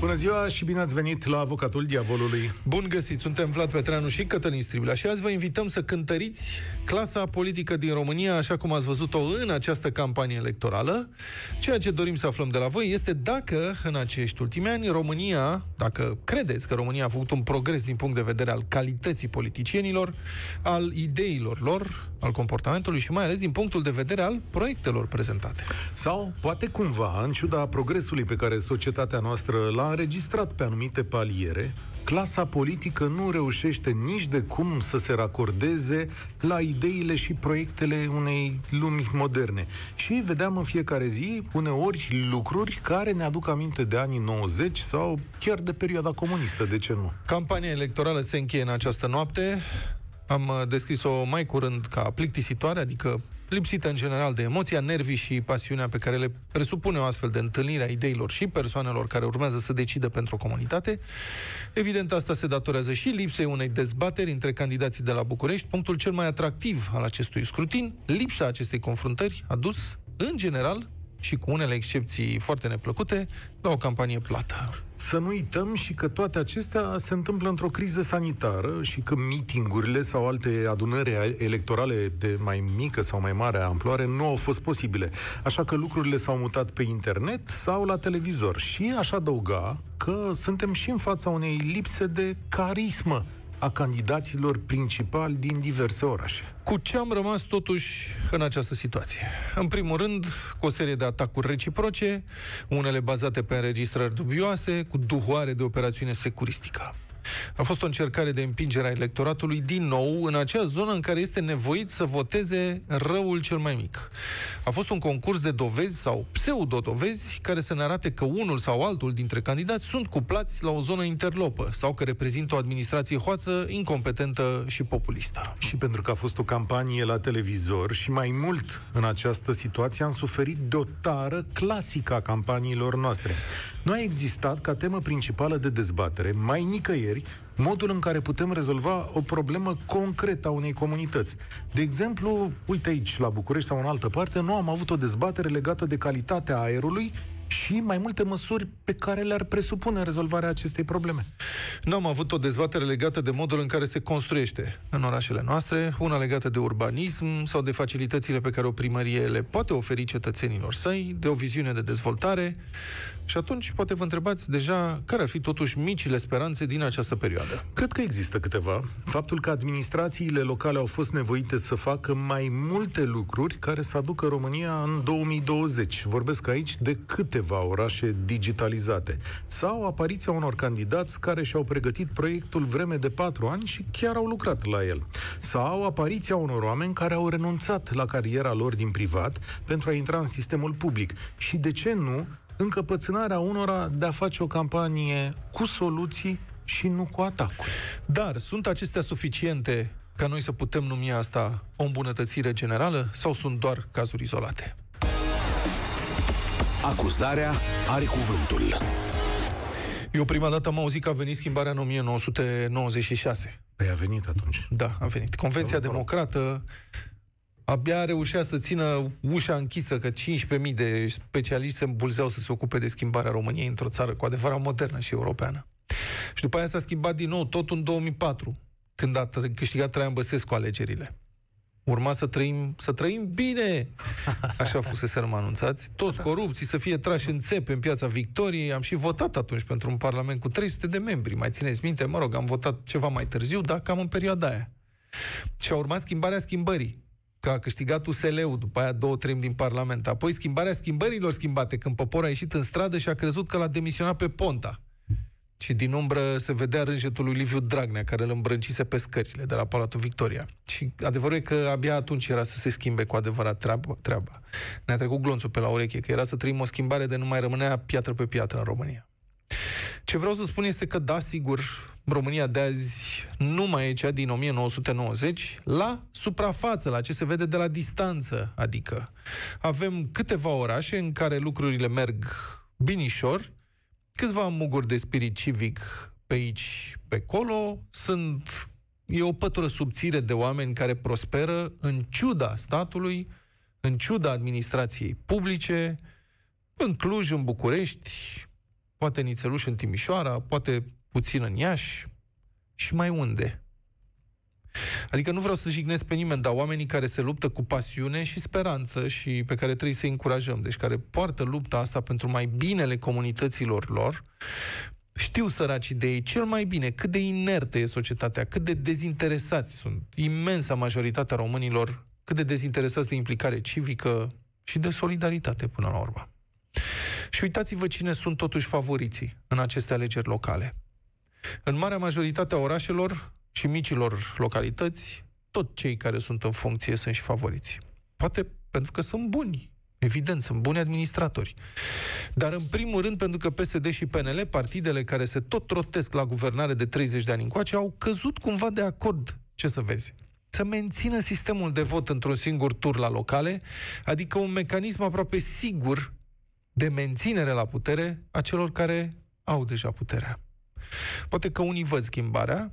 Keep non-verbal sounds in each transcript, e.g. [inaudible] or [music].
Bună ziua și bine ați venit la Avocatul Diavolului. Bun găsit, suntem Vlad Petreanu și Cătălin Striblea și azi vă invităm să cântăriți clasa politică din România așa cum ați văzut-o în această campanie electorală. Ceea ce dorim să aflăm de la voi este dacă în acești ultimi ani România, dacă credeți că România a făcut un progres din punct de vedere al calității politicienilor, al ideilor lor, al comportamentului și mai ales din punctul de vedere al proiectelor prezentate. Sau, poate cumva, în ciuda progresului pe care societatea noastră l-a înregistrat pe anumite paliere, clasa politică nu reușește nici de cum să se racordeze la ideile și proiectele unei lumi moderne. Și vedeam în fiecare zi, uneori, lucruri care ne aduc aminte de anii 90 sau chiar de perioada comunistă, de ce nu? Campania electorală se încheie în această noapte. Am uh, descris-o mai curând ca plictisitoare, adică lipsită în general de emoția, nervii și pasiunea pe care le presupune o astfel de întâlnire a ideilor și persoanelor care urmează să decidă pentru o comunitate. Evident, asta se datorează și lipsei unei dezbateri între candidații de la București. Punctul cel mai atractiv al acestui scrutin, lipsa acestei confruntări, a dus, în general, și cu unele excepții foarte neplăcute, la o campanie plată. Să nu uităm și că toate acestea se întâmplă într-o criză sanitară și că mitingurile sau alte adunări electorale de mai mică sau mai mare amploare nu au fost posibile. Așa că lucrurile s-au mutat pe internet sau la televizor. Și aș adăuga că suntem și în fața unei lipse de carismă a candidaților principali din diverse orașe. Cu ce am rămas totuși în această situație? În primul rând, cu o serie de atacuri reciproce, unele bazate pe înregistrări dubioase, cu duhoare de operațiune securistică. A fost o încercare de împingere a electoratului din nou în acea zonă în care este nevoit să voteze răul cel mai mic. A fost un concurs de dovezi sau pseudo-dovezi care să ne arate că unul sau altul dintre candidați sunt cuplați la o zonă interlopă sau că reprezintă o administrație hoață, incompetentă și populistă. Și pentru că a fost o campanie la televizor și mai mult în această situație am suferit de o tară clasică a campaniilor noastre. Nu a existat ca temă principală de dezbatere mai nicăieri nicăieri modul în care putem rezolva o problemă concretă a unei comunități. De exemplu, uite aici, la București sau în altă parte, nu am avut o dezbatere legată de calitatea aerului și mai multe măsuri pe care le-ar presupune rezolvarea acestei probleme. Nu am avut o dezbatere legată de modul în care se construiește în orașele noastre, una legată de urbanism sau de facilitățile pe care o primărie le poate oferi cetățenilor săi, de o viziune de dezvoltare. Și atunci poate vă întrebați deja care ar fi totuși micile speranțe din această perioadă. Cred că există câteva. Faptul că administrațiile locale au fost nevoite să facă mai multe lucruri care să aducă România în 2020. Vorbesc aici de câte câteva orașe digitalizate, sau apariția unor candidați care și-au pregătit proiectul vreme de patru ani și chiar au lucrat la el, sau apariția unor oameni care au renunțat la cariera lor din privat pentru a intra în sistemul public și, de ce nu, încăpățânarea unora de a face o campanie cu soluții și nu cu atacuri. Dar sunt acestea suficiente ca noi să putem numi asta o îmbunătățire generală sau sunt doar cazuri izolate? Acuzarea are cuvântul. Eu prima dată am auzit că a venit schimbarea în 1996. Păi a venit atunci. Da, a venit. Convenția Democrată abia reușea să țină ușa închisă, că 15.000 de specialiști se îmbulzeau să se ocupe de schimbarea României într-o țară cu adevărat modernă și europeană. Și după aia s-a schimbat din nou, tot în 2004, când a câștigat Traian Băsescu alegerile urma să trăim, să trăim bine. Așa fusese anunțați. Toți corupții să fie trași în țepe în piața Victoriei. Am și votat atunci pentru un parlament cu 300 de membri. Mai țineți minte? Mă rog, am votat ceva mai târziu, dar cam în perioada aia. Și a urmat schimbarea schimbării că a câștigat USL-ul, după aia două treimi din Parlament. Apoi schimbarea schimbărilor schimbate, când poporul a ieșit în stradă și a crezut că l-a demisionat pe Ponta. Și din umbră se vedea rânjetul lui Liviu Dragnea, care îl îmbrâncise pe scările de la Palatul Victoria. Și adevărul e că abia atunci era să se schimbe cu adevărat treaba. treaba. Ne-a trecut glonțul pe la ureche, că era să trăim o schimbare de nu mai rămânea piatră pe piatră în România. Ce vreau să spun este că, da, sigur, România de azi nu mai e cea din 1990 la suprafață, la ce se vede de la distanță. Adică avem câteva orașe în care lucrurile merg binișor, câțiva muguri de spirit civic pe aici, pe acolo, sunt e o pătură subțire de oameni care prosperă în ciuda statului, în ciuda administrației publice, în Cluj, în București, poate Nițeluș în Timișoara, poate puțin în Iași și mai unde. Adică nu vreau să jignesc pe nimeni, dar oamenii care se luptă cu pasiune și speranță și pe care trebuie să-i încurajăm, deci care poartă lupta asta pentru mai binele comunităților lor, știu săracii de ei cel mai bine cât de inertă e societatea, cât de dezinteresați sunt. Imensa majoritatea românilor, cât de dezinteresați de implicare civică și de solidaritate până la urmă. Și uitați-vă cine sunt totuși favoriții în aceste alegeri locale. În marea majoritate a orașelor și micilor localități, tot cei care sunt în funcție sunt și favoriți. Poate pentru că sunt buni, Evident, sunt buni administratori. Dar în primul rând pentru că PSD și PNL, partidele care se tot trotesc la guvernare de 30 de ani încoace, au căzut cumva de acord, ce să vezi, să mențină sistemul de vot într-un singur tur la locale, adică un mecanism aproape sigur de menținere la putere a celor care au deja puterea. Poate că unii văd schimbarea,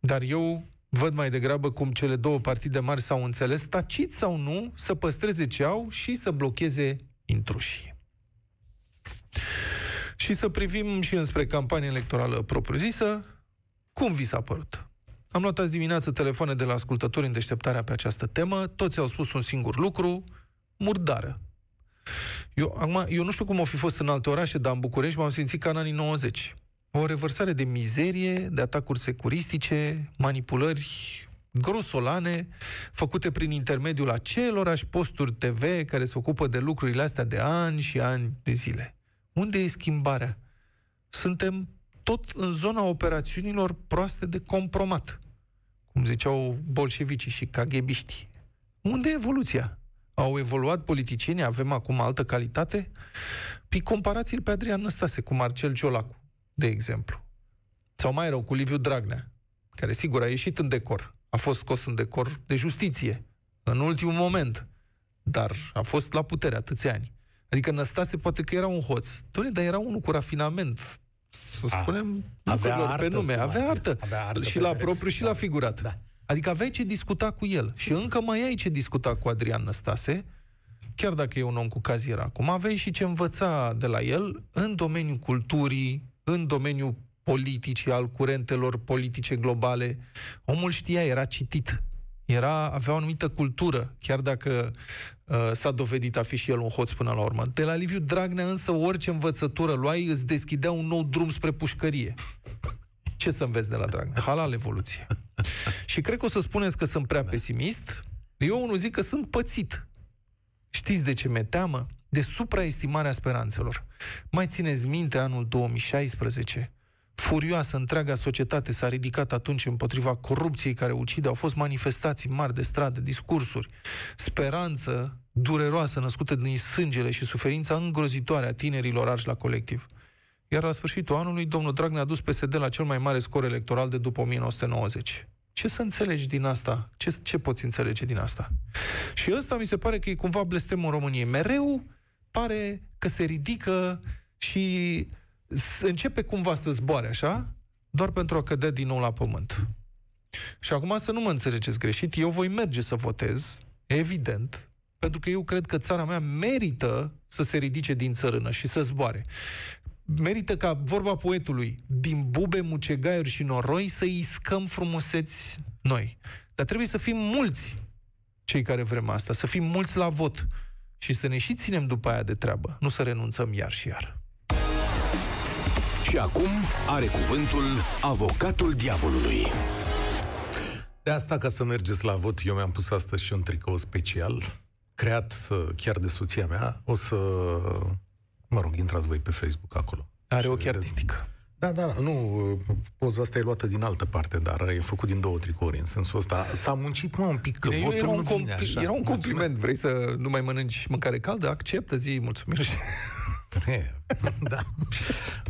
dar eu văd mai degrabă cum cele două partide mari s-au înțeles, tacit sau nu, să păstreze ce au și să blocheze intrușii. Și să privim și înspre campania electorală propriu-zisă, cum vi s-a părut? Am luat azi dimineață telefoane de la ascultători în deșteptarea pe această temă, toți au spus un singur lucru, murdară. Eu, acum, eu nu știu cum o fi fost în alte orașe, dar în București m-am simțit ca în anii 90 o revărsare de mizerie, de atacuri securistice, manipulări grosolane, făcute prin intermediul acelorași posturi TV care se ocupă de lucrurile astea de ani și ani de zile. Unde e schimbarea? Suntem tot în zona operațiunilor proaste de compromat, cum ziceau bolșevicii și kaghebiștii. Unde e evoluția? Au evoluat politicienii? Avem acum altă calitate? Păi comparați-l pe Adrian Năstase cu Marcel Ciolacu de exemplu. Sau mai rău, cu Liviu Dragnea, care sigur a ieșit în decor, a fost scos în decor de justiție, în ultimul moment, dar a fost la putere atâția ani. Adică Năstase poate că era un hoț. Doamne, dar era unul cu rafinament. Să spunem a, avea artă, pe nume. Avea artă. Avea artă și la propriu și da. la figurat. Da. Adică aveai ce discuta cu el. Sigur. Și încă mai ai ce discuta cu Adrian Năstase, chiar dacă e un om cu cazier acum, aveai și ce învăța de la el în domeniul culturii, în domeniul politicii, al curentelor politice globale. Omul știa, era citit, era, avea o anumită cultură, chiar dacă uh, s-a dovedit a fi și el un hoț până la urmă. De la Liviu Dragnea însă orice învățătură luai îți deschidea un nou drum spre pușcărie. Ce să înveți de la Dragnea? Halal evoluție. [laughs] și cred că o să spuneți că sunt prea pesimist. Eu unul zic că sunt pățit. Știți de ce mi-e teamă? de supraestimarea speranțelor. Mai țineți minte anul 2016? Furioasă, întreaga societate s-a ridicat atunci împotriva corupției care ucide. Au fost manifestații mari de stradă, discursuri, speranță dureroasă născută din sângele și suferința îngrozitoare a tinerilor arși la colectiv. Iar la sfârșitul anului, domnul Dragnea a dus PSD la cel mai mare scor electoral de după 1990. Ce să înțelegi din asta? Ce, ce poți înțelege din asta? Și ăsta mi se pare că e cumva blestemul României. Mereu pare că se ridică și începe cumva să zboare așa, doar pentru a cădea din nou la pământ. Și acum să nu mă înțelegeți greșit, eu voi merge să votez, evident, pentru că eu cred că țara mea merită să se ridice din țărână și să zboare. Merită ca, vorba poetului, din bube, mucegaiuri și noroi să iscăm frumuseți noi. Dar trebuie să fim mulți cei care vrem asta, să fim mulți la vot și să ne și ținem după aia de treabă, nu să renunțăm iar și iar. Și acum are cuvântul avocatul diavolului. De asta, ca să mergeți la vot, eu mi-am pus astăzi și un tricou special, creat uh, chiar de soția mea. O să, mă rog, intrați voi pe Facebook acolo. Are ochi artistică. Da, da, nu, poza asta e luată din altă parte, dar e făcut din două tricouri, în sensul ăsta. S-a muncit, mă, un pic, că votul era un, compl- așa. era un compliment, vrei să nu mai mănânci mâncare caldă? Acceptă, zi, mulțumiri. [laughs] da.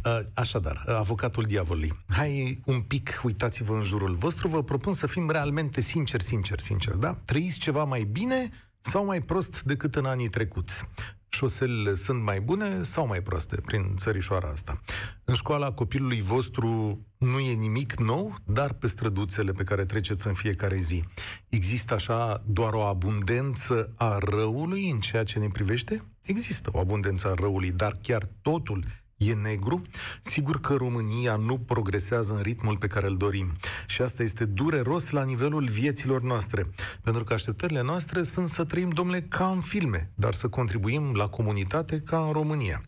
Uh, așadar, avocatul diavolului. Hai un pic, uitați-vă în jurul vostru, vă propun să fim realmente sinceri, sincer, sincer, da? Trăiți ceva mai bine sau mai prost decât în anii trecuți? Șoselele sunt mai bune sau mai proaste prin țărișoara asta. În școala copilului vostru nu e nimic nou, dar pe străduțele pe care treceți în fiecare zi. Există așa doar o abundență a răului în ceea ce ne privește? Există o abundență a răului, dar chiar totul e negru, sigur că România nu progresează în ritmul pe care îl dorim. Și asta este dureros la nivelul vieților noastre. Pentru că așteptările noastre sunt să trăim, domnule, ca în filme, dar să contribuim la comunitate ca în România.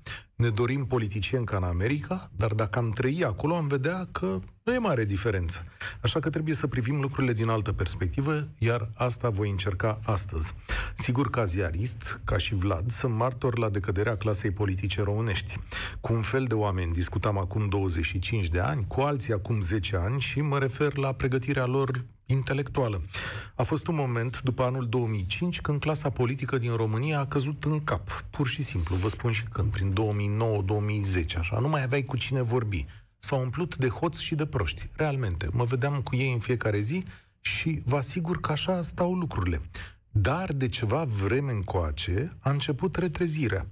Ne dorim politicieni ca în America, dar dacă am trăi acolo, am vedea că nu e mare diferență. Așa că trebuie să privim lucrurile din altă perspectivă, iar asta voi încerca astăzi. Sigur, ca ziarist, ca și Vlad, sunt martor la decăderea clasei politice românești. Cu un fel de oameni discutam acum 25 de ani, cu alții acum 10 ani și mă refer la pregătirea lor intelectuală. A fost un moment, după anul 2005, când clasa politică din România a căzut în cap. Pur și simplu, vă spun și când, prin 2009-2010, așa, nu mai aveai cu cine vorbi. S-au umplut de hoți și de proști, realmente. Mă vedeam cu ei în fiecare zi și vă asigur că așa stau lucrurile. Dar de ceva vreme încoace a început retrezirea.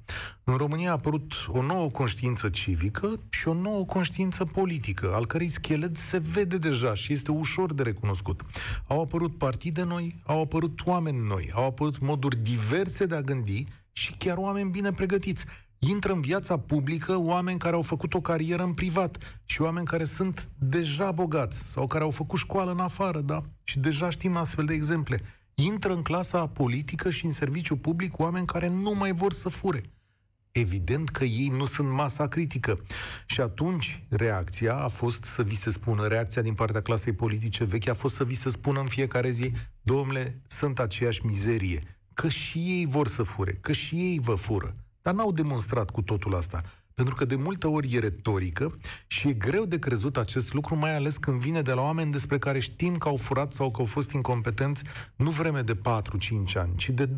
În România a apărut o nouă conștiință civică și o nouă conștiință politică, al cărei schelet se vede deja și este ușor de recunoscut. Au apărut partide noi, au apărut oameni noi, au apărut moduri diverse de a gândi și chiar oameni bine pregătiți. Intră în viața publică oameni care au făcut o carieră în privat și oameni care sunt deja bogați sau care au făcut școală în afară, da? Și deja știm astfel de exemple intră în clasa politică și în serviciu public oameni care nu mai vor să fure. Evident că ei nu sunt masa critică. Și atunci reacția a fost să vi se spună, reacția din partea clasei politice vechi a fost să vi se spună în fiecare zi, domnule, sunt aceeași mizerie, că și ei vor să fure, că și ei vă fură. Dar n-au demonstrat cu totul asta. Pentru că de multe ori e retorică și e greu de crezut acest lucru, mai ales când vine de la oameni despre care știm că au furat sau că au fost incompetenți nu vreme de 4-5 ani, ci de 20-25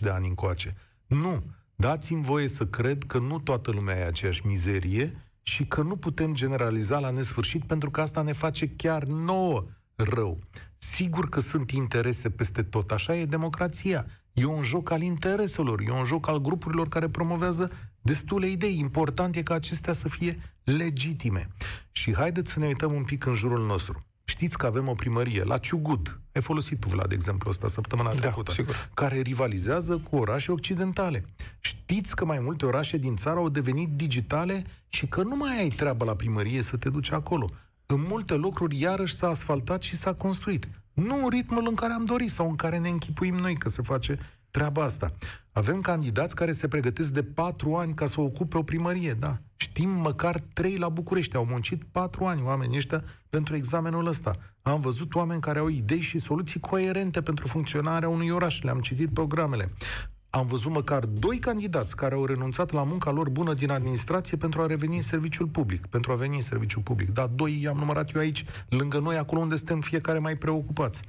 de ani încoace. Nu! Dați-mi voie să cred că nu toată lumea e aceeași mizerie și că nu putem generaliza la nesfârșit pentru că asta ne face chiar nouă rău. Sigur că sunt interese peste tot, așa e democrația. E un joc al intereselor, e un joc al grupurilor care promovează destule idei. Important e ca acestea să fie legitime. Și haideți să ne uităm un pic în jurul nostru. Știți că avem o primărie la Ciugud. Ai folosit tu, Vlad, exemplu ăsta săptămâna da, trecută. Sigur. Care rivalizează cu orașe occidentale. Știți că mai multe orașe din țară au devenit digitale și că nu mai ai treabă la primărie să te duci acolo. În multe locuri iarăși s-a asfaltat și s-a construit. Nu în ritmul în care am dorit sau în care ne închipuim noi că se face treaba asta. Avem candidați care se pregătesc de patru ani ca să ocupe o primărie, da. Știm măcar trei la București. Au muncit patru ani oamenii ăștia pentru examenul ăsta. Am văzut oameni care au idei și soluții coerente pentru funcționarea unui oraș. Le-am citit programele. Am văzut măcar doi candidați care au renunțat la munca lor bună din administrație pentru a reveni în serviciul public, pentru a veni în serviciul public. Da, doi i-am numărat eu aici, lângă noi, acolo unde suntem fiecare mai preocupați.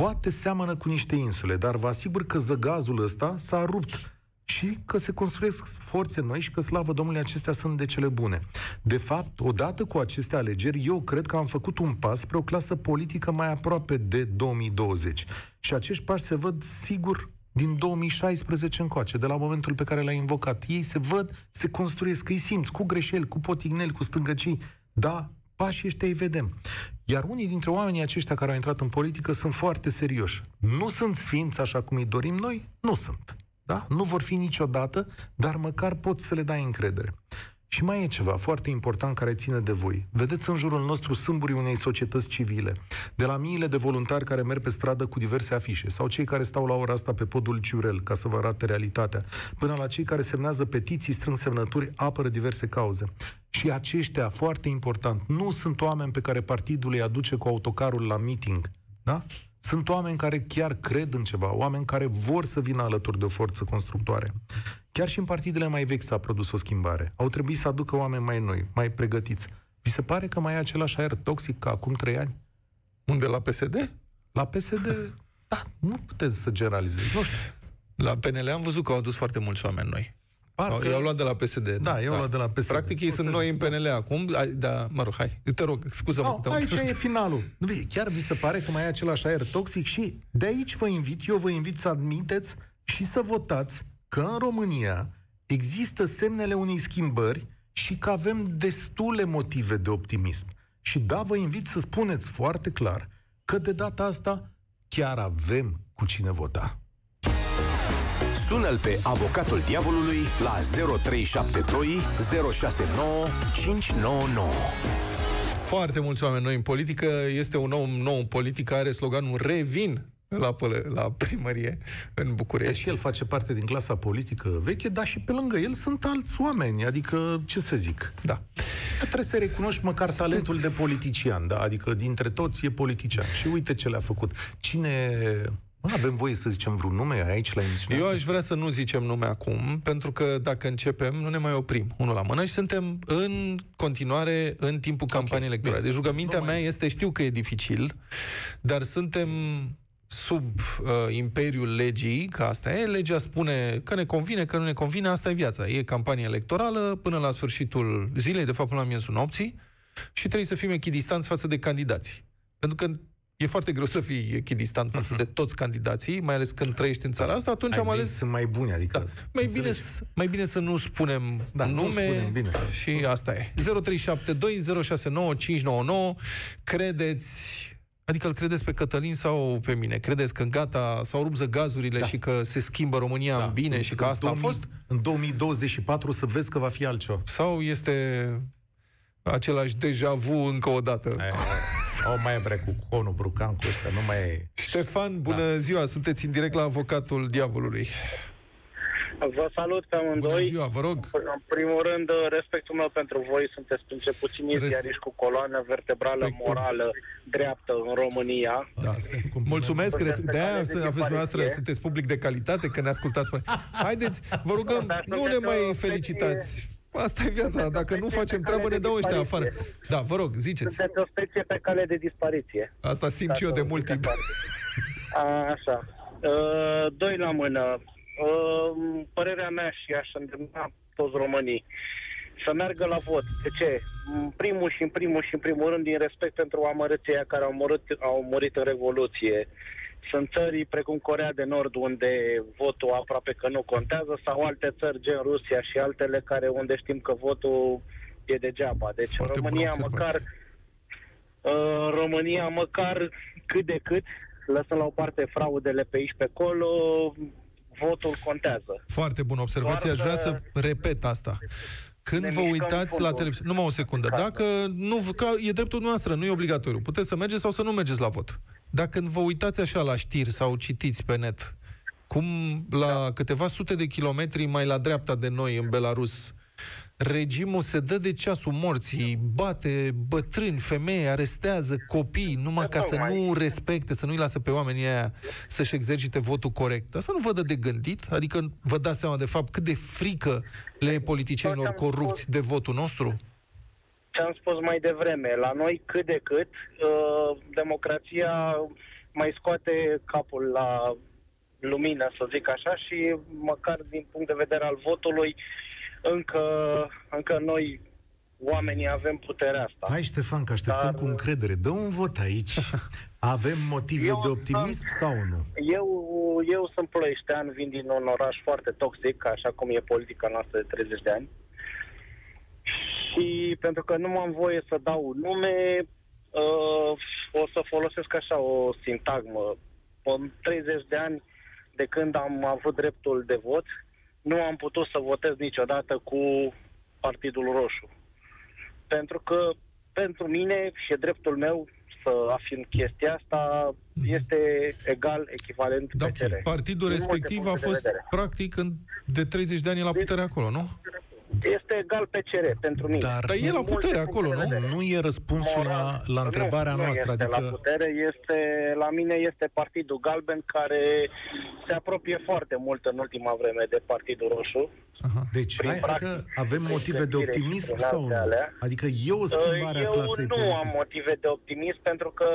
Poate seamănă cu niște insule, dar vă asigur că zăgazul ăsta s-a rupt și că se construiesc forțe noi și că, slavă Domnului, acestea sunt de cele bune. De fapt, odată cu aceste alegeri, eu cred că am făcut un pas spre o clasă politică mai aproape de 2020. Și acești pași se văd, sigur, din 2016 încoace, de la momentul pe care l-a invocat. Ei se văd, se construiesc, îi simți, cu greșeli, cu potigneli, cu stângăcii. Da, pașii ăștia îi vedem. Iar unii dintre oamenii aceștia care au intrat în politică sunt foarte serioși. Nu sunt sfinți așa cum îi dorim noi? Nu sunt. Da? Nu vor fi niciodată, dar măcar pot să le dai încredere. Și mai e ceva foarte important care ține de voi. Vedeți în jurul nostru sâmburii unei societăți civile, de la miile de voluntari care merg pe stradă cu diverse afișe, sau cei care stau la ora asta pe podul Ciurel, ca să vă arate realitatea, până la cei care semnează petiții, strâng semnături, apără diverse cauze. Și aceștia, foarte important, nu sunt oameni pe care partidul îi aduce cu autocarul la meeting, da? Sunt oameni care chiar cred în ceva, oameni care vor să vină alături de o forță constructoare. Chiar și în partidele mai vechi s-a produs o schimbare. Au trebuit să aducă oameni mai noi, mai pregătiți. Vi se pare că mai e același aer toxic ca acum trei ani? Unde, la PSD? La PSD, [laughs] da, nu puteți să generalizezi, nu știu. La PNL am văzut că au adus foarte mulți oameni noi. Parcă... I-au luat de la PSD. Da, i-au da. luat de la PSD. Practic ei sunt noi în PNL acum, da, mă rog, hai, te rog, scuză-mă. No, aici e finalul. Chiar vi se pare că mai e același aer toxic și de aici vă invit, eu vă invit să admiteți și să votați că în România există semnele unei schimbări și că avem destule motive de optimism. Și da, vă invit să spuneți foarte clar că de data asta chiar avem cu cine vota. Sună-l pe avocatul diavolului la 0372 069 599. Foarte mulți oameni noi în politică. Este un om nou în politică, are sloganul Revin la, pălă, la primărie în București. Și el face parte din clasa politică veche, dar și pe lângă el sunt alți oameni, adică, ce să zic? Da. Trebuie să recunoști măcar Sunteți... talentul de politician, da? Adică dintre toți e politician. Și uite ce le-a făcut. Cine nu avem voie să zicem vreun nume aici la emisiune? Eu aș vrea să nu zicem nume acum, pentru că dacă începem, nu ne mai oprim unul la mână și suntem în continuare în timpul okay. campaniei electorale. Deci rugămintea mea este, știu că e dificil, dar suntem sub uh, imperiul legii, că asta e, legea spune că ne convine, că nu ne convine, asta e viața. E campanie electorală până la sfârșitul zilei, de fapt până la miezul nopții, și trebuie să fim echidistanți față de candidați. Pentru că e foarte greu să fii echidistant față uh-huh. de toți candidații, mai ales când trăiești în țara asta, atunci Ai am ales... Sunt mai buni, adică... Da. Mai, bine, mai bine să nu spunem da, nume nu spunem, bine. și asta e. 0372069599 Credeți Adică îl credeți pe Cătălin sau pe mine? Credeți că gata, s-au rupt gazurile da. și că se schimbă România da. în bine în, și că asta 2000, a fost? În 2024 să vezi că va fi altceva. Sau este același deja vu încă o dată? Aia, sau mai bre cu conul brucan cu ăsta, nu mai e... Ștefan, bună da. ziua, sunteți în direct la avocatul diavolului. Vă salut pe amândoi. Bună ziua, vă rog. În primul rând, respectul meu pentru voi. Sunteți printre puțini Res... ziariști cu coloană vertebrală Respectul. morală dreaptă în România. Da, Mulțumesc, de aia aveți noastră, sunteți public de calitate, că ne ascultați. [laughs] Haideți, vă rugăm, da, nu ne mai felicitați. Asta e viața. Dacă nu facem treabă, ne dau ăștia afară. Da, vă rog, ziceți. Sunteți o specie pe cale de dispariție. Asta simt și eu de mult timp. [laughs] A, așa. Uh, doi la mână. Uh, părerea mea și aș îndemna toți românii să meargă la vot. De ce? În primul și în primul și în primul rând din respect pentru amărăția care au murit, au murit în Revoluție. Sunt țări precum Corea de Nord unde votul aproape că nu contează sau alte țări gen Rusia și altele care unde știm că votul e degeaba. Deci Foarte România măcar uh, România măcar cât de cât lăsăm la o parte fraudele pe aici pe acolo, votul contează. Foarte bună observație, aș vrea să repet asta. Când vă uitați la televiziune, numai o secundă, dacă nu, că e dreptul noastră, nu e obligatoriu, puteți să mergeți sau să nu mergeți la vot. Dacă când vă uitați așa la știri sau citiți pe net, cum la da. câteva sute de kilometri mai la dreapta de noi, în Belarus, regimul se dă de ceasul morții, bate bătrâni, femei, arestează copii, numai ca să nu respecte, să nu-i lasă pe oamenii aia să-și exercite votul corect. Asta nu vă dă de gândit? Adică vă dați seama de fapt cât de frică le e politicienilor corupți de votul nostru? Ce am spus mai devreme, la noi cât de cât uh, democrația mai scoate capul la lumină, să zic așa, și măcar din punct de vedere al votului, uh, încă, încă noi oamenii avem puterea asta. Hai, Ștefan, că așteptăm Dar... cu încredere. Dă un vot aici. [laughs] Avem motive eu de optimism sunt, sau nu? Eu, eu sunt ploieștean, vin din un oraș foarte toxic, așa cum e politica noastră de 30 de ani. Și pentru că nu am voie să dau nume, uh, o să folosesc așa o sintagmă. În 30 de ani de când am avut dreptul de vot, nu am putut să votez niciodată cu Partidul Roșu. Pentru că pentru mine și e dreptul meu să afirm chestia asta, mhm. este egal, echivalent da, PCR. Partidul respectiv a fost, practic, în, de 30 de ani la putere acolo, nu? Este egal PCR pentru mine. Dar, Dar e la putere acolo, nu? Nu e răspunsul Moral, la, la întrebarea nu, noastră. Nu este adică... la putere, este, la mine este Partidul Galben care se apropie foarte mult în ultima vreme de Partidul Roșu. Aha. Deci, hai, adică avem motive de optimism sau nu? Adică e o schimbare Eu a clasei nu politice. am motive de optimism pentru că,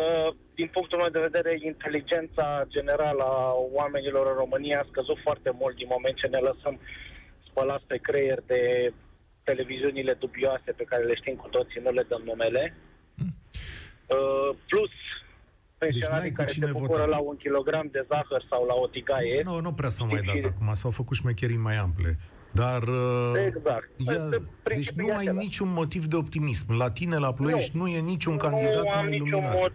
din punctul meu de vedere, inteligența generală a oamenilor în România a scăzut foarte mult din moment ce ne lăsăm spălați pe creier de televiziunile dubioase pe care le știm cu toții, nu le dăm numele. Mm. Uh, plus, pensionarii deci cu care cine se bucură vota. la un kilogram de zahăr sau la o tigaie. Nu, nu prea s-au mai Și- dat acum, s-au făcut șmecherii mai ample. Dar uh, Exact. ia, Este deci principiul nu ai acela. niciun motiv de optimism. La tine, la Ploiești, nu, nu e niciun candidat nu am mai niciun iluminat. mod.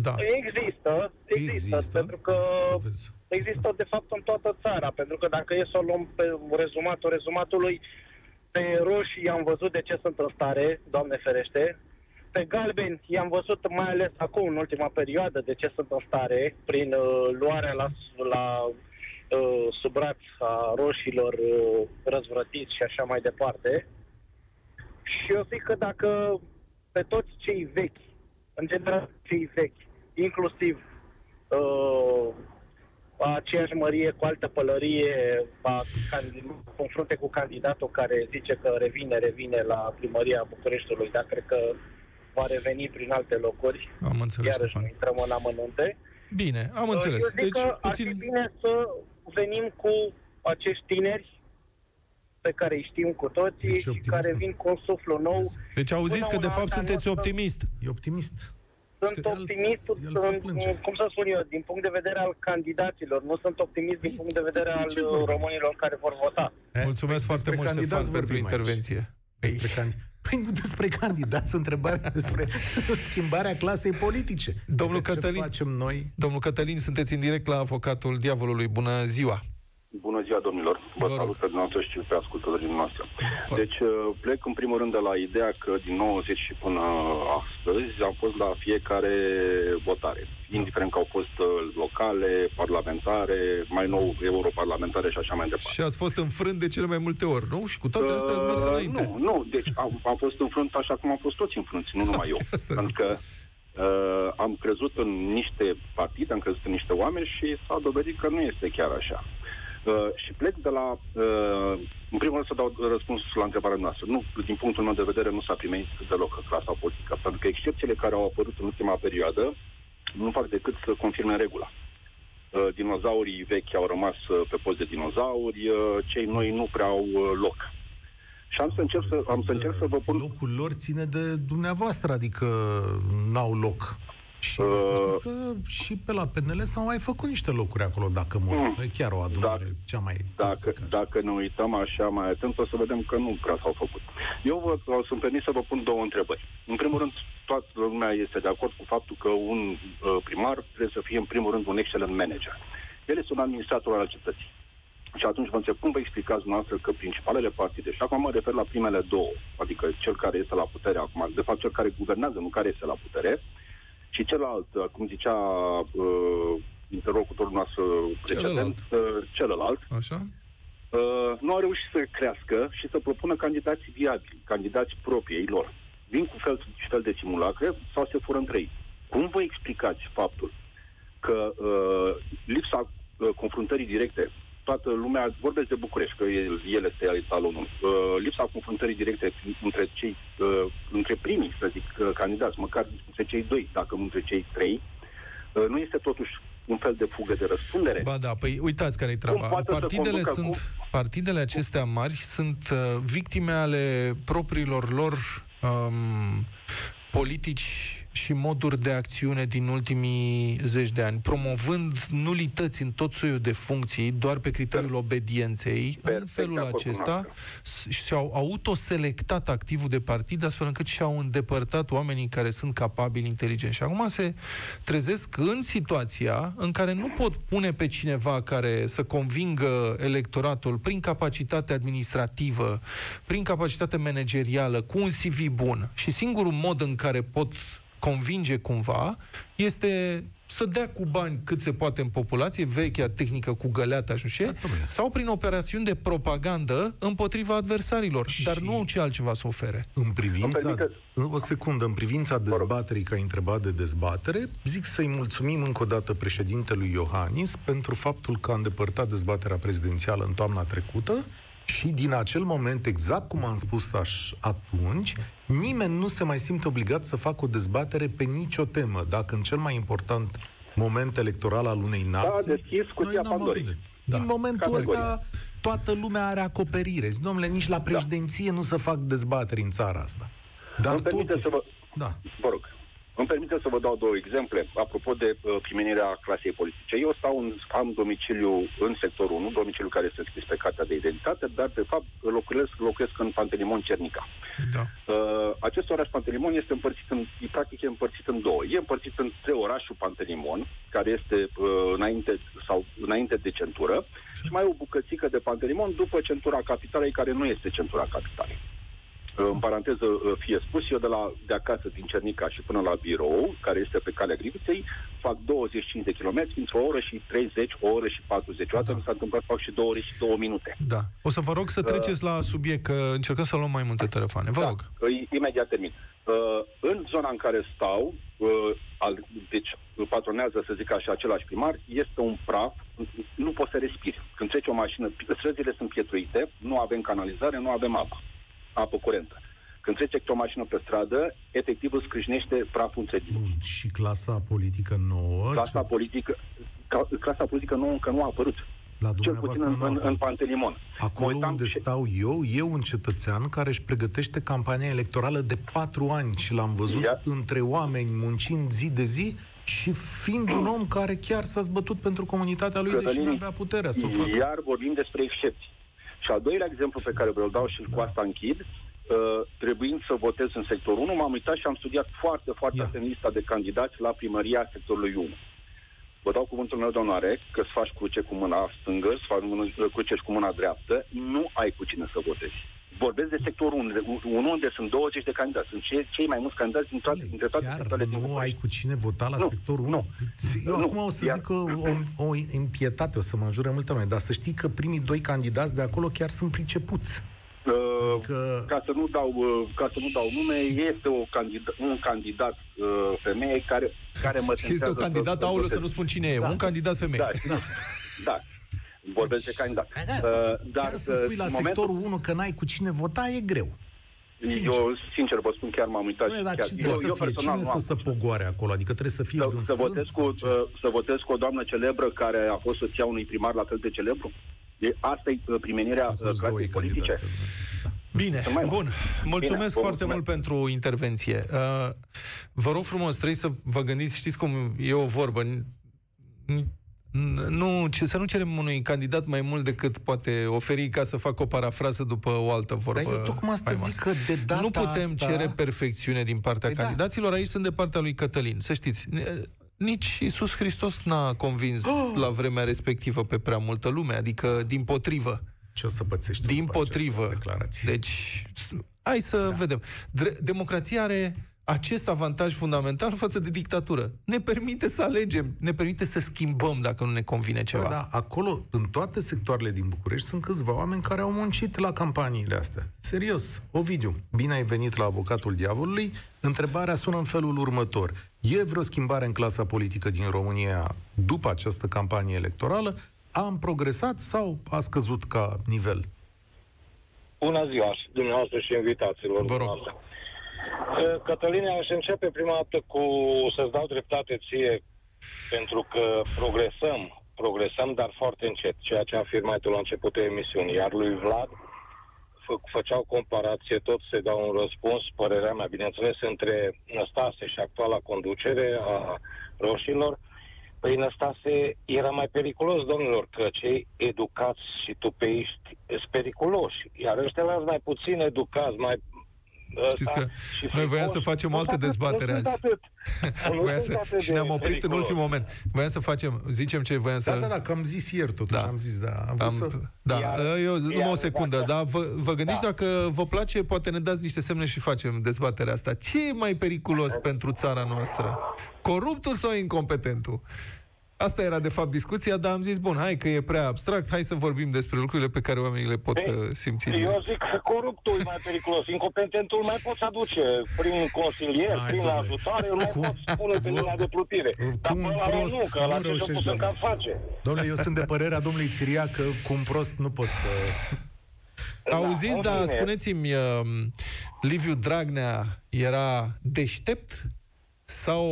Da. Există, există, Există. pentru că Să vezi. există de fapt în toată țara, pentru că dacă e să o luăm pe rezumatul rezumatului, pe roșii i-am văzut de ce sunt în stare, Doamne ferește, pe galbeni i-am văzut mai ales acum, în ultima perioadă, de ce sunt în stare, prin uh, luarea la, la uh, sub braț a roșilor uh, răzvrătiți și așa mai departe. Și eu zic că dacă pe toți cei vechi, în general cei vechi, inclusiv uh, aceeași mărie cu altă pălărie, va candi- confrunte cu candidatul care zice că revine, revine la primăria Bucureștiului, dar cred că va reveni prin alte locuri. Am înțeles, Iarăși nu Ștefan. intrăm în amănunte. Bine, am Uh, înțeles. Eu zic Deci, că ar fi puțin... bine să venim cu acești tineri pe care îi știm cu toții Deci și optimism. care vin cu un suflu nou. Deci auziți Până că de una fapt alta sunteți nu o să- optimist. E optimist. Sunt Știi, el- optimist, el se sunt, plânge. cum să spun eu, din punct de vedere al candidaților. Nu sunt optimist din Păi, punct de vedere despre al ce vorbim? românilor care vor vota. Eh? Mulțumesc foarte Despre mult, Ștefan, candidați pentru vorbim aici. intervenție. Despre candi... Păi nu despre candidați, întrebarea despre schimbarea clasei politice. Domnul Adică Cătălin- Ce facem noi? Domnul Cătălin, sunteți în direct la avocatul diavolului. Bună ziua! Bună ziua, domnilor! Vă Vă rog. salut pe dumneavoastră și pe ascultătorii noastre. Foarte. Deci, uh, plec în primul rând de la ideea că din 90 și până astăzi am fost la fiecare votare, indiferent că au fost uh, locale, parlamentare, mai nou europarlamentare și așa mai departe. Și ați fost înfrânt de cele mai multe ori, nu? Și cu toate astea ați mers Uh, înainte. Nu, nu, deci am, am fost înfrunt așa cum am fost toți înfrunți, nu numai eu. [laughs] Asta Pentru zic. că uh, am crezut în niște partide, am crezut în niște oameni și s-a dovedit că nu este chiar așa. Uh, și plec de la... Uh, în primul rând să dau răspuns la întrebarea noastră. Nu, din punctul meu de vedere, nu s-a primit deloc clasa politică, pentru că excepțiile care au apărut în ultima perioadă nu fac decât să confirme regula. Uh, dinozaurii vechi au rămas uh, pe post de dinozauri, uh, cei noi nu prea au uh, loc. Și am să încerc să, am să, încerc să vă pun... Locul lor ține de dumneavoastră, adică n-au loc. Și Uh, să știți că și pe la PNL s-au mai făcut niște locuri acolo, dacă mă Mm. E chiar o adunare Dacă- cea mai... Dacă, secă. dacă ne uităm așa mai atent, o să vedem că nu prea s-au făcut. Eu vă, o să-mi permit să vă pun două întrebări. În primul rând, toată lumea este de acord cu faptul că un uh, primar trebuie să fie, în primul rând, un excelent manager. El este un administrator al cetății. Și atunci vă întreb, cum vă explicați noastră că principalele partide, și acum mă refer la primele două, adică cel care este la putere acum, de fapt cel care guvernează, nu care este la putere, și celălalt, cum zicea uh, interlocutorul nostru precedent, Celălalt. uh, celălalt Așa? uh, nu au reușit să crească și să propună candidați viabili, candidați proprii ei lor. Vin cu fel și fel de simulacre sau se fură între ei. Cum vă explicați faptul că uh, lipsa uh, confruntării directe, toată lumea, vorbesc de București, că el, el este etalonul, uh, lipsa confruntării directe între cei, uh, între primii, să zic, uh, candidați, măcar între cei doi, dacă nu între cei trei, uh, nu este totuși un fel de fugă de răspundere? Ba da, păi uitați care e treaba. poate să Partidele, conducă sunt, cu- partidele acestea mari sunt uh, victime ale propriilor lor um, politici și moduri de acțiune din ultimii zeci de ani, promovând nulități în tot soiul de funcții, doar pe criteriul obedienței, în Perfect felul de acord cu acesta s- și-au autoselectat activul de partid, astfel încât și-au îndepărtat oamenii care sunt capabili, inteligenți. Și acum se trezesc în situația în care nu pot pune pe cineva care să convingă electoratul prin capacitate administrativă, prin capacitate managerială, cu un CV bun. Și singurul mod în care pot convinge cumva este să dea cu bani cât se poate în populație, vechea tehnică cu găleata și nu știu ce, domnule. sau prin operațiuni de propagandă împotriva adversarilor, Și- dar nu au ce altceva să ofere. În privința... Îmi permite- O secundă, în privința dezbaterii, că ai întrebat de dezbatere, zic să-i mulțumim încă o dată președintelui Iohannis pentru faptul că a îndepărtat dezbaterea prezidențială în toamna trecută și din acel moment, exact cum am spus aș, atunci, nimeni nu se mai simte obligat să facă o dezbatere pe nicio temă, dacă în cel mai important moment electoral al unei nații... deschis cutia noi n-am Pandorei. avut de- Din momentul Categoric. ăsta, toată lumea are acoperire. Zic, domnule, nici la președinție nu se fac dezbateri în țara asta. Dar Îmi permite totuși... să vă... Da. Vă rog. Îmi permite să vă dau două exemple, apropo de uh, primenirea clasei politice. Eu stau în, am domiciliu în sectorul 1, domiciliu care este scris pe cartea de identitate, dar de fapt locuiesc, locuiesc în Pantelimon Cernica. Da. Uh, acest oraș Pantelimon este împărțit în, practic e împărțit în două. E împărțit între orașul Pantelimon, care este uh, înainte, sau, înainte de centură, și mai o bucățică de Pantelimon după centura capitalei, care nu este centura capitalei. În paranteză uh, fie spus, eu de, la, de acasă din Cernica și până la birou, care este pe calea Griviței, fac 25 de kilometri într-o oră și 30, o oră și 40. O dată da. mi s-a întâmplat să fac și 2 ore și 2 minute. Da. O să vă rog să uh, treceți uh, la subiect, că încercăm să luăm mai multe telefoane. Vă da, rog. Imediat termin. Uh, în zona în care stau, uh, al, deci patronează, să zic așa, același primar, este un praf, nu poți să respiri. Când trece o mașină, străzile sunt pietruite, nu avem canalizare, nu avem apă apă curentă. Când trece o mașină pe stradă, efectiv îți scrâșnește praful între Bun, și clasa politică nouă? Clasa ce... politică, clasa politică nouă încă nu a apărut. La Cel puțin în, în, în Pantelimon. Acolo unde și... stau eu, eu un cetățean care își pregătește campania electorală de patru ani și l-am văzut Ia... între oameni muncind zi de zi și fiind un om care chiar s-a zbătut pentru comunitatea lui, Cătălin, deși nu avea puterea să o facă. Iar vorbim despre excepții. Și al doilea exemplu pe care vreau dau și cu asta închid, uh, trebuind să votez în sectorul 1, m-am uitat și am studiat foarte, foarte yeah. atent lista de candidați la primăria sectorului 1. Vă dau cuvântul meu, doamnare, că să faci cruce cu mâna stângă, să faci cruce și cu mâna dreaptă, nu ai cu cine să votezi vorbesc de sectorul 1, unde sunt 20 de candidați. Sunt cei, cei mai mulți candidați din toate, dintre toate Chiar sectoarele din nu ai cu cine vota la nu, sectorul 1? Nu. Eu nu, acum o să iar... zic că o, o impietate, o să mă înjure multă lume, dar să știi că primii doi candidați de acolo chiar sunt pricepuți. Uh, adică... ca, să nu dau, uh, ca să nu dau nume, este o candida, un candidat uh, femeie care, care mă Este o candidat, aulă să nu spun cine e, da. un candidat femeie. Da, da [laughs] vorbesc deci, de candidat. Da, uh, dar chiar să spui la momentul... sectorul 1 că n-ai cu cine vota e greu. Sincer. Eu, sincer, vă spun, chiar m-am uitat. Doamne, dar chiar, cine eu, să eu fie? Cine să se pogoare acolo? Adică trebuie să fie să, să, votez cu, uh, să votez cu o doamnă celebră care a fost soția unui primar la fel de celebru? E, asta e uh, primenirea uh, clasei politice. Da. Bine, bun. Mulțumesc Bine, foarte mulțumesc. mult pentru intervenție. Uh, vă rog frumos, trebuie să vă gândiți, știți cum e o vorbă, nu, să nu cerem unui candidat mai mult decât poate oferi ca să facă o parafrază după o altă vorbă. Dar eu tocmai asta zic că de data Nu putem asta... cere perfecțiune din partea păi da. candidaților, da. aici sunt de partea lui Cătălin. Să știți, nici Isus Hristos n-a convins oh! [gasps] la vremea respectivă pe prea multă lume, adică din potrivă. Ce o să pățești Din potrivă. Deci, hai să da. vedem. Democrația are acest avantaj fundamental față de dictatură. Ne permite să alegem, ne permite să schimbăm dacă nu ne convine ceva. Da, acolo, în toate sectoarele din București, sunt câțiva oameni care au muncit la campaniile astea. Serios, Ovidiu, bine ai venit la avocatul diavolului. Întrebarea sună în felul următor. E vreo schimbare în clasa politică din România după această campanie electorală? Am progresat sau a scăzut ca nivel? Bună ziua, dumneavoastră și invitaților. Vă rog. Cătăline, aș începe prima dată cu să-ți dau dreptate ție, pentru că progresăm, progresăm, dar foarte încet, ceea ce a afirmat tu la începutul emisiunii. Iar lui Vlad fă, făceau comparație, tot se dau un răspuns, părerea mea, bineînțeles, între Năstase și actuala conducere a roșilor, Păi Năstase era mai periculos, domnilor, că cei educați și tupeiști sunt periculoși, iar ăștia mai puțin educați, mai Știți că noi voiam să facem o altă dezbatere azi. [laughs] să, și ne-am oprit în ultimul moment. Voiam să facem, zicem ce voiam să... Da, da, da, că am zis ieri totuși, da. am zis, da. Am, am să... Da, iar, eu, numai o secundă, da. dar vă, vă gândiți da. dacă vă place, poate ne dați niște semne și facem dezbaterea asta. Ce e mai periculos pentru țara noastră? Coruptul sau incompetentul? Asta era, de fapt, discuția, dar am zis, bun, hai că e prea abstract, hai să vorbim despre lucrurile pe care oamenii le pot Ei, uh, simți. Eu zic că coruptul e mai periculos, incompetentul mai poți aduce prin consilier, hai, prin ajutoare, îl mai cum, poți spune pe linia de plutire. Dar cum prost, nu, că la ce reușești, să face. Domnule, eu sunt de părerea domnului Țiria că cum prost nu pot să... Da, Auziți, dar spuneți-mi, uh, Liviu Dragnea era deștept sau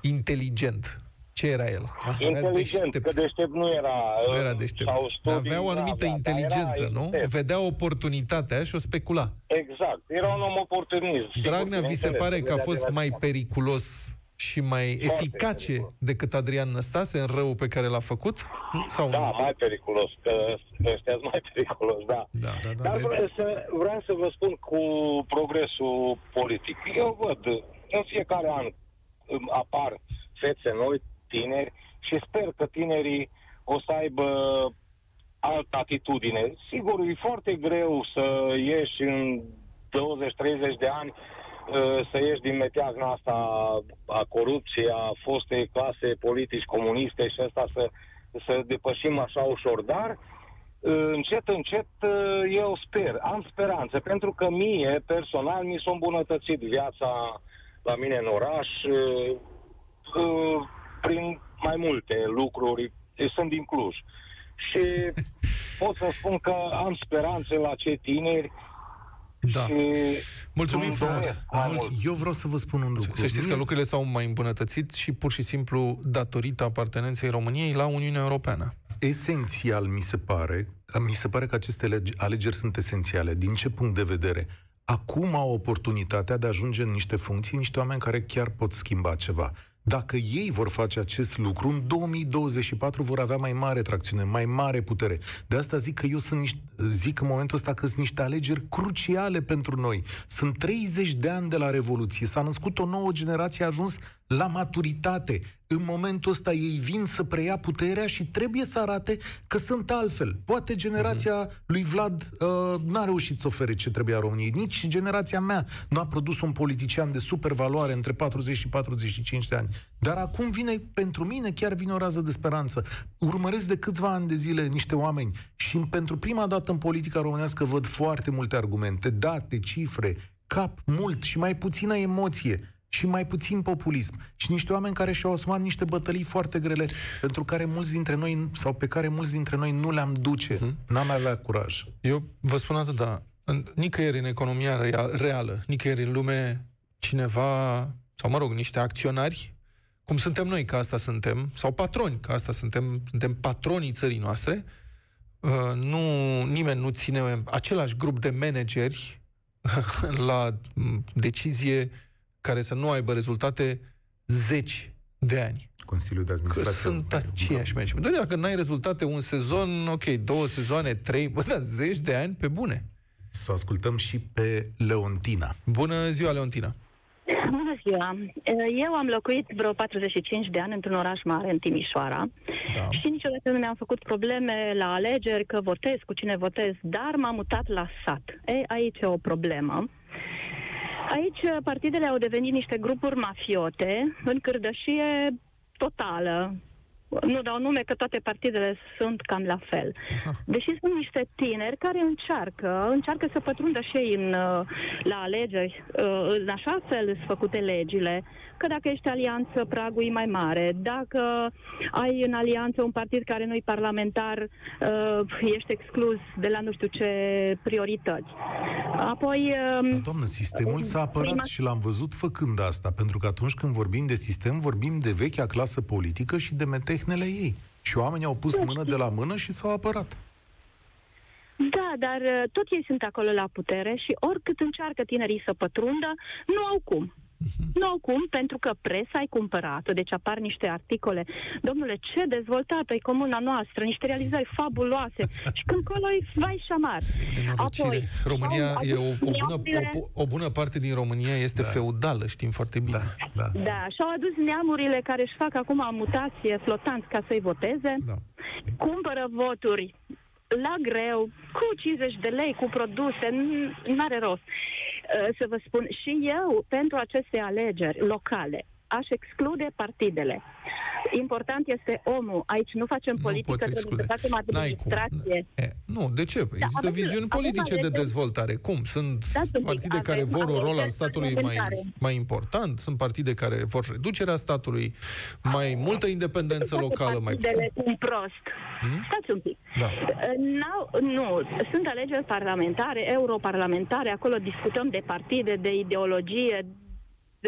inteligent? Ce era el? Inteligent, deștept. că deștept nu era. Nu era deștept. Sau studii, avea o anumită avea, inteligență, nu? Deștept. Vedea oportunitatea și o specula. Exact. Era un om oportunist. Dragnea, vi se pare că a fost mai periculos și mai Foarte eficace periculos. decât Adrian Năstase în rău pe care l-a făcut? Sau da, nu? mai periculos, că ăștia mai periculos, da. da, da, da Dar vreau să, vreau să vă spun cu progresul politic. Eu văd, în fiecare an apar fețe noi, tineri, și sper că tinerii o să aibă altă atitudine. Sigur, e foarte greu să ieși în 20-30 de ani Uh, să ieși din meteazna asta a corupției, a fostei clase politici comuniste și asta să, să depășim așa ușor, dar uh, încet, încet uh, eu sper, am speranță, pentru că mie, personal, mi s-a îmbunătățit viața la mine în oraș prin mai multe lucruri. Sunt din Cluj. Și pot să spun că am speranțe la cei tineri da. Mulțumim frumos. Eu vreau să vă spun un lucru. Să știți că lucrurile s-au mai îmbunătățit și pur și simplu datorită apartenenței României la Uniunea Europeană. Esențial mi se pare, mi se pare că aceste alegeri sunt esențiale. Din ce punct de vedere? Acum au oportunitatea de a ajunge în niște funcții, niște oameni care chiar pot schimba ceva. Dacă ei vor face acest lucru, în 2024 vor avea mai mare tracțiune, mai mare putere. De asta zic că eu sunt niște, zic în momentul ăsta că sunt niște alegeri cruciale pentru noi. Sunt 30 de ani de la Revoluție, s-a născut o nouă generație, a ajuns la maturitate. În momentul ăsta ei vin să preia puterea și trebuie să arate că sunt altfel. Poate generația uh-huh. lui Vlad uh, n-a reușit să ofere ce trebuia României. Nici generația mea nu a produs un politician de super valoare între 40 și 45 de ani. Dar acum vine, pentru mine, chiar vine o rază de speranță. Urmăresc de câțiva ani de zile niște oameni și pentru prima dată în politica românească văd foarte multe argumente, date, cifre, cap mult și mai puțină emoție și mai puțin populism. Și niște oameni care și-au asumat niște bătălii foarte grele, pentru care mulți dintre noi, sau pe care mulți dintre noi nu le-am duce. Hmm. N-am avea curaj. Eu vă spun atât, da. În, nicăieri în economia real, reală, nicăieri în lume, cineva, sau mă rog, niște acționari, cum suntem noi, că asta suntem, sau patroni, că asta suntem, suntem patronii țării noastre, uh, nu, nimeni nu ține același grup de manageri [laughs] la decizie care să nu aibă rezultate zeci de ani. Consiliul de Administrație. Că sunt aceiași meci. Doar dacă n-ai rezultate un sezon, ok, două sezoane, trei, bă, da, zeci de ani pe bune. Să o ascultăm și pe Leontina. Bună ziua, Leontina! Bună ziua! Eu am locuit vreo 45 de ani într-un oraș mare, în Timișoara, da. și niciodată nu mi-am făcut probleme la alegeri, că votez, cu cine votez, dar m-am mutat la sat. Ei, aici e o problemă. Aici uh, partidele au devenit niște grupuri mafiote în cârdășie totală. Nu dau nume că toate partidele sunt cam la fel. Deși sunt niște tineri care încearcă, încearcă să pătrundă și ei în, uh, la alegeri, uh, în așa fel sunt făcute legile, că dacă ești alianță, pragul e mai mare. Dacă ai în alianță un partid care nu-i parlamentar, uh, ești exclus de la nu știu ce priorități. Apoi... Uh, da, doamnă, sistemul s-a apărat prima... și l-am văzut făcând asta, pentru că atunci când vorbim de sistem, vorbim de vechea clasă politică și de metehnele ei. Și oamenii au pus mână de la mână și s-au apărat. Da, dar uh, tot ei sunt acolo la putere și oricât încearcă tinerii să pătrundă, nu au cum. [laughs] Nu cum, pentru că presa ai cumpărat deci apar niște articole. Domnule, ce dezvoltată e comuna noastră, niște realizări fabuloase. și când acolo e vai șamar. Apoi, România au, e o, o, bună, o, o bună parte din România este da. feudală, știm foarte bine. Da, da. da, și au adus neamurile care își fac acum mutație flotanți ca să-i voteze. Da. Cumpără voturi la greu, cu 50 de lei, cu produse, nu are rost. Uh, să vă spun, și eu, pentru aceste alegeri locale, aș exclude partidele. Important este omul. Aici nu facem politică, nu trebuie să facem administrație. E, nu, de ce? Da, Există viziuni politice de dezvoltare. Cum? Sunt da, partide care vor un rol al statului mai, mai important, sunt partide care vor reducerea statului, mai multă independență locală. mai un prost. Hmm? Stați un pic. Da. Nu, sunt alegeri parlamentare, europarlamentare, acolo discutăm de partide, de ideologie,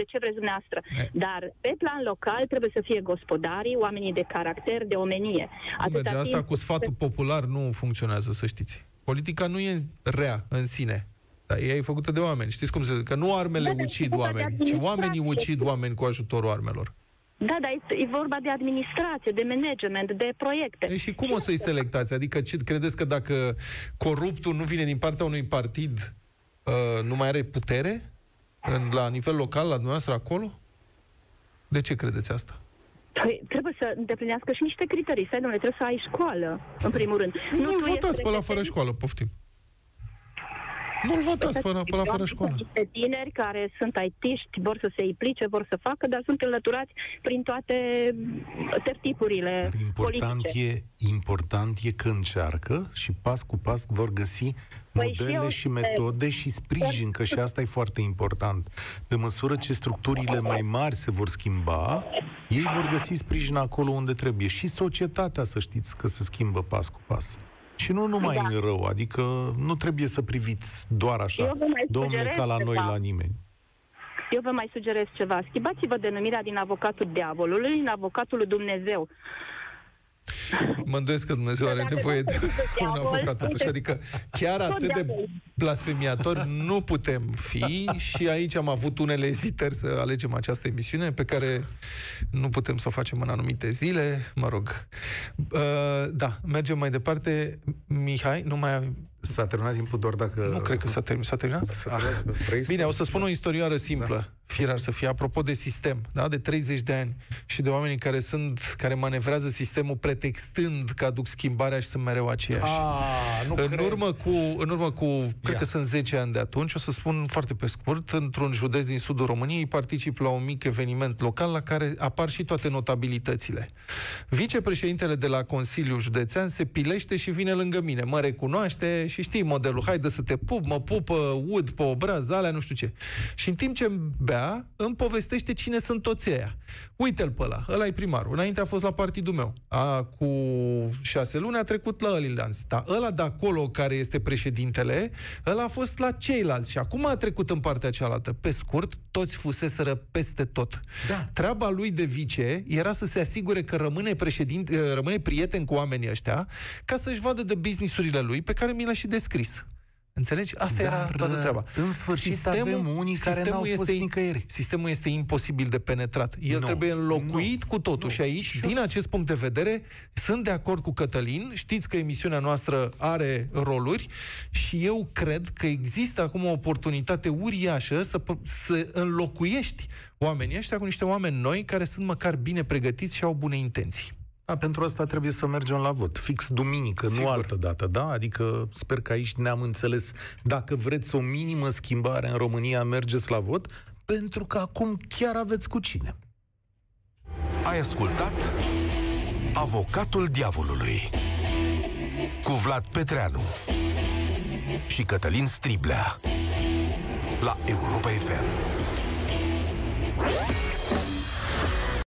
de ce vreți dumneavoastră. Dar pe plan local trebuie să fie gospodarii, oamenii de caracter, de omenie. Merge, asta cu sfatul popular nu funcționează, să știți. Politica nu e rea în sine. Dar ea e făcută de oameni. Știți cum se zice? Că nu armele da, ucid oameni, ci oamenii ucid oameni cu ajutorul armelor. Da, dar e vorba de administrație, de management, de proiecte. E și cum o să-i selectați? Adică ce, credeți că dacă coruptul nu vine din partea unui partid, uh, nu mai are putere în, la nivel local, la dumneavoastră acolo? De ce credeți asta? Păi, trebuie să îndeplinească și niște criterii. Stai, domnule, trebuie să ai școală, în primul rând. Nu, nu votați pe la fără școală, poftim. Nu-l votați fără, până la fără școală. Niște tineri care sunt aitiști, vor să se implice, vor să facă, dar sunt înlăturați prin toate tertipurile important politice. E, important e că încearcă și pas cu pas vor găsi păi modele și, și metode și sprijin, că și asta e foarte important. Pe măsură ce structurile mai mari se vor schimba, ei vor găsi sprijin acolo unde trebuie. Și societatea, să știți, că se schimbă pas cu pas. Și nu numai da. în rău, adică nu trebuie să priviți doar așa, domnule, ca la noi, la nimeni. Eu vă mai sugerez ceva. Schimbați-vă denumirea din avocatul diavolului în avocatul lui Dumnezeu. Mă îndoiesc că Dumnezeu are nevoie de [laughs] un avocat atunci, adică chiar atât de blasfemiatori nu putem fi și aici am avut unele ezitări să alegem această emisiune pe care nu putem să o facem în anumite zile, mă rog. Uh, da, mergem mai departe. Mihai, nu mai S-a terminat timpul doar dacă... Nu cred că s-a, terminat. s-a terminat. Ah. Bine, o să spun o istorioară simplă. Da. Firar să fie, apropo de sistem, da? de 30 de ani și de oamenii care sunt, care manevrează sistemul pretextând că aduc schimbarea și sunt mereu aceiași. Ah, nu în, cred. urmă cu, în urmă cu, Ia. cred că sunt 10 ani de atunci, o să spun foarte pe scurt, într-un județ din sudul României particip la un mic eveniment local la care apar și toate notabilitățile. Vicepreședintele de la Consiliul Județean se pilește și vine lângă mine. Mă recunoaște și știi modelul, haide să te pup, mă pupă, ud pe obraz, alea, nu știu ce. Și în timp ce bea, îmi povestește cine sunt toți ăia. Uite-l pe ăla, ăla e primarul. Înainte a fost la partidul meu. A, cu șase luni a trecut la ălilanți. Dar ăla de acolo, care este președintele, ăla a fost la ceilalți. Și acum a trecut în partea cealaltă. Pe scurt, toți fuseseră peste tot. Da. Treaba lui de vice era să se asigure că rămâne președinte, rămâne prieten cu oamenii ăștia, ca să-și vadă de businessurile lui, pe care mi le-a și descris. Înțelegi? Asta Dar, era toată treaba. În sfârșit sistemul, avem unii care n-au fost este, nicăieri. Sistemul este imposibil de penetrat. El no, trebuie înlocuit no, cu totul. No. Și aici, și din acest punct de vedere, sunt de acord cu Cătălin. Știți că emisiunea noastră are roluri și eu cred că există acum o oportunitate uriașă să, să înlocuiești oamenii ăștia cu niște oameni noi care sunt măcar bine pregătiți și au bune intenții. Da, pentru asta trebuie să mergem la vot. Fix duminică, Sigur. nu altă dată, da? Adică sper că aici ne-am înțeles. Dacă vreți o minimă schimbare în România, mergeți la vot, pentru că acum chiar aveți cu cine. Ai ascultat Avocatul Diavolului cu Vlad Petreanu și Cătălin Striblea la Europa FM.